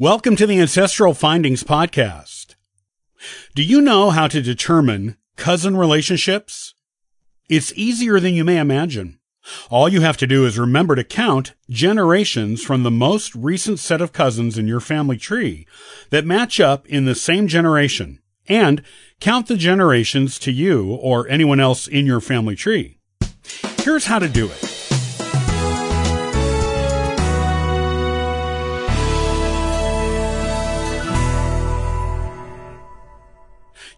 Welcome to the Ancestral Findings Podcast. Do you know how to determine cousin relationships? It's easier than you may imagine. All you have to do is remember to count generations from the most recent set of cousins in your family tree that match up in the same generation and count the generations to you or anyone else in your family tree. Here's how to do it.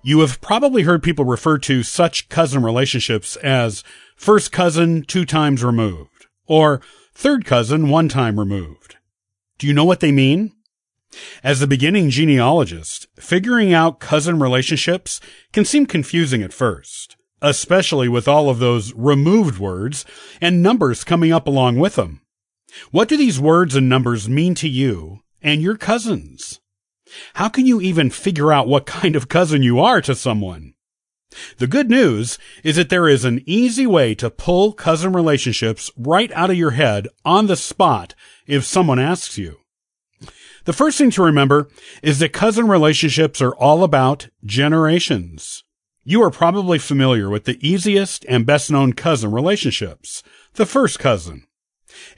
You have probably heard people refer to such cousin relationships as first cousin two times removed or third cousin one time removed. Do you know what they mean? As a beginning genealogist, figuring out cousin relationships can seem confusing at first, especially with all of those removed words and numbers coming up along with them. What do these words and numbers mean to you and your cousins? How can you even figure out what kind of cousin you are to someone? The good news is that there is an easy way to pull cousin relationships right out of your head on the spot if someone asks you. The first thing to remember is that cousin relationships are all about generations. You are probably familiar with the easiest and best known cousin relationships. The first cousin.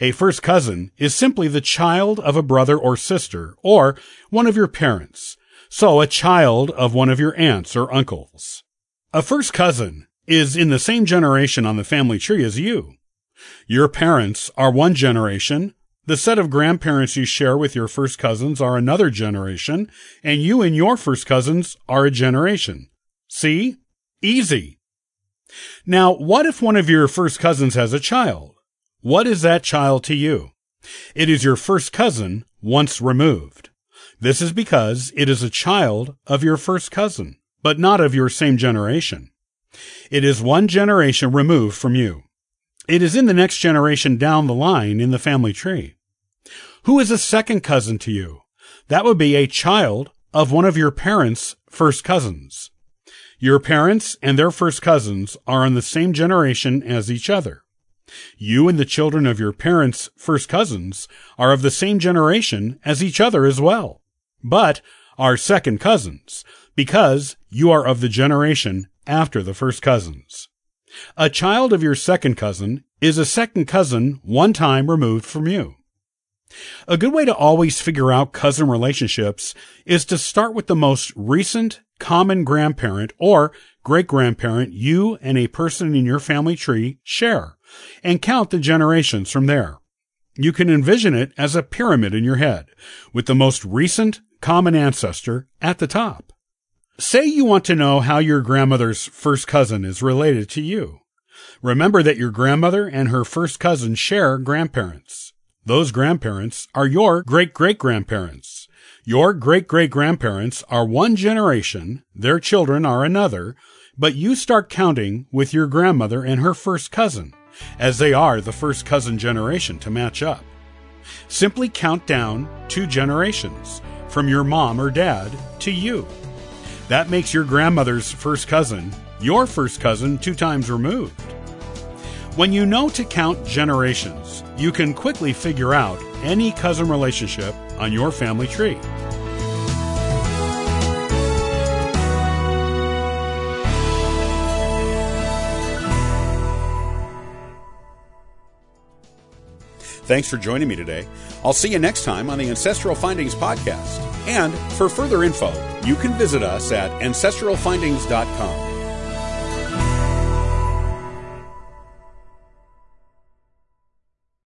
A first cousin is simply the child of a brother or sister, or one of your parents. So a child of one of your aunts or uncles. A first cousin is in the same generation on the family tree as you. Your parents are one generation, the set of grandparents you share with your first cousins are another generation, and you and your first cousins are a generation. See? Easy. Now, what if one of your first cousins has a child? What is that child to you? It is your first cousin once removed. This is because it is a child of your first cousin, but not of your same generation. It is one generation removed from you. It is in the next generation down the line in the family tree. Who is a second cousin to you? That would be a child of one of your parents' first cousins. Your parents and their first cousins are in the same generation as each other. You and the children of your parents' first cousins are of the same generation as each other as well, but are second cousins because you are of the generation after the first cousins. A child of your second cousin is a second cousin one time removed from you. A good way to always figure out cousin relationships is to start with the most recent common grandparent or great grandparent you and a person in your family tree share and count the generations from there. You can envision it as a pyramid in your head, with the most recent common ancestor at the top. Say you want to know how your grandmother's first cousin is related to you. Remember that your grandmother and her first cousin share grandparents. Those grandparents are your great great grandparents. Your great great grandparents are one generation, their children are another, but you start counting with your grandmother and her first cousin as they are the first cousin generation to match up. Simply count down two generations from your mom or dad to you. That makes your grandmother's first cousin your first cousin two times removed. When you know to count generations, you can quickly figure out any cousin relationship on your family tree. Thanks for joining me today. I'll see you next time on the Ancestral Findings Podcast. And for further info, you can visit us at ancestralfindings.com.